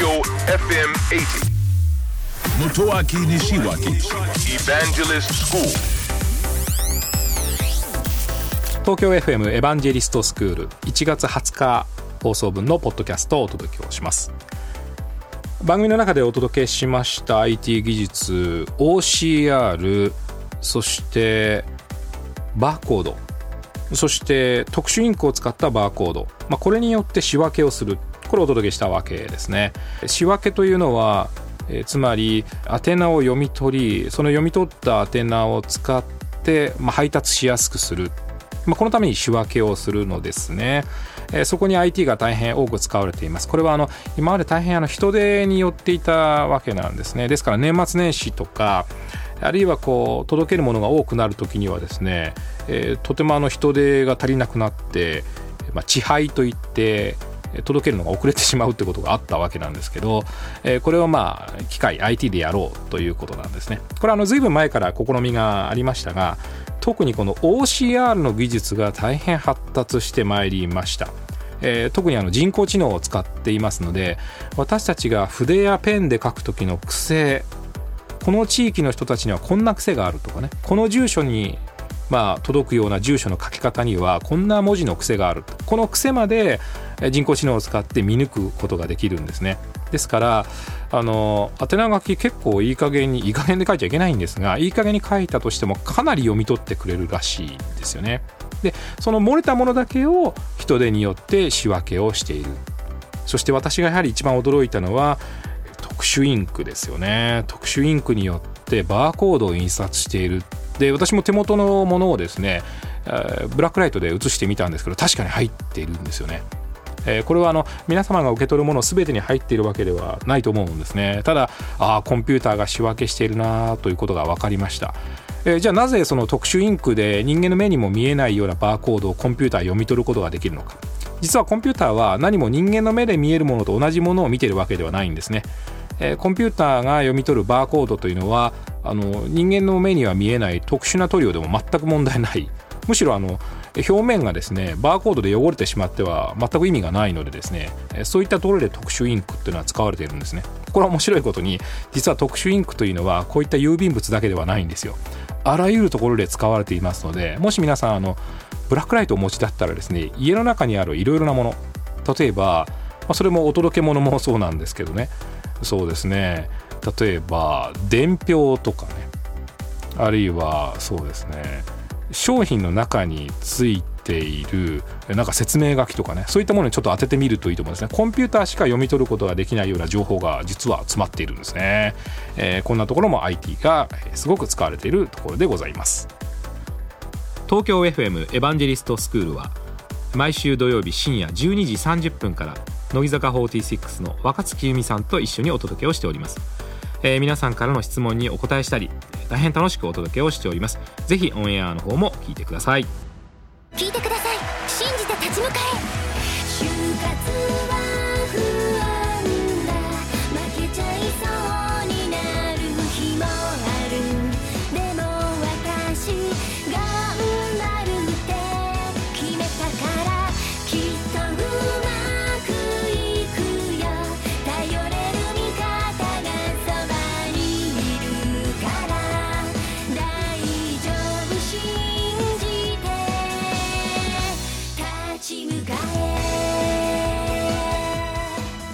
Tokyo FM 80. Motoaki Nishiwaki Evangelist School. 東京 FM エヴァンジェリストスクール1月20日放送分のポッドキャストをお届けをします。番組の中でお届けしました IT 技術 OCR そしてバーコード。そして特殊インクを使ったバーコード、まあ、これによって仕分けをするをお届けしたわけですね。仕分けというのはえつまり宛名を読み取りその読み取った宛名を使って、まあ、配達しやすくする、まあ、このために仕分けをするのですね、えそこに IT が大変多く使われています。これはあの今まで大変あの人手によっていたわけなんですね。ですから年末年始とかあるいはこう届けるものが多くなる時にはですね、えーとてもあの人手が足りなくなって、まあ、遅配といって届けるのが遅れてしまうってことがあったわけなんですけど、えこれをまあ機械 IT でやろうということなんですね。これはあの随分前から試みがありましたが特にこの OCR の技術が大変発達してまいりました。えー特にあの人工知能を使っていますので私たちが筆やペンで書く時の癖この地域の人たちにはこんな癖があるとかねこの住所にまあ届くような住所の書き方にはこんな文字の癖があるこの癖まで人工知能を使って見抜くことができるんですね。ですからあの宛名書き結構いい加減にいい加減で書いちゃいけないんですがいい加減に書いたとしてもかなり読み取ってくれるらしいんですよね。でその漏れたものだけを人手によって仕分けをしている。そして私がやはり一番驚いたのは特殊インクですよね。特殊インクによってバーコードを印刷している。で私も手元のものをですねブラックライトで写してみたんですけど確かに入っているんですよね。えこれはあの皆様が受け取るもの全てに入っているわけではないと思うんですね。ただあーコンピューターが仕分けしているなということが分かりました。えーじゃあなぜその特殊インクで人間の目にも見えないようなバーコードをコンピューター読み取ることができるのか。実はコンピューターは何も人間の目で見えるものと同じものを見てるわけではないんですね、えコンピューターが読み取るバーコードというのはあの人間の目には見えない特殊な塗料でも全く問題ない。むしろあの表面がですねバーコードで汚れてしまっては全く意味がないのでですねそういったところで特殊インクっていうのは使われているんですね。これは面白いことに実は特殊インクというのはこういった郵便物だけではないんですよ。あらゆるところで使われていますのでもし皆さんあのブラックライトをお持ちだったらですね家の中にあるいろいろなもの例えば、まあ、それもお届け物もそうなんですけどね。そうですね。例えば伝票とかね。あるいはそうですね。商品の中についているなんか説明書きとかね。そういったものにちょっと当ててみるといいと思うんですね。コンピューターしか読み取ることができないような情報が実は詰まっているんですね、えーこんなところも IT がすごく使われているところでございます。東京 FM エヴァンジェリストスクールは毎週土曜日深夜12時30分から乃木坂46の若月由美さんと一緒にお届けをしております、えー皆さんからの質問にお答えしたり大変楽しくお届けをしております。ぜひオンエアの方も聞いてください。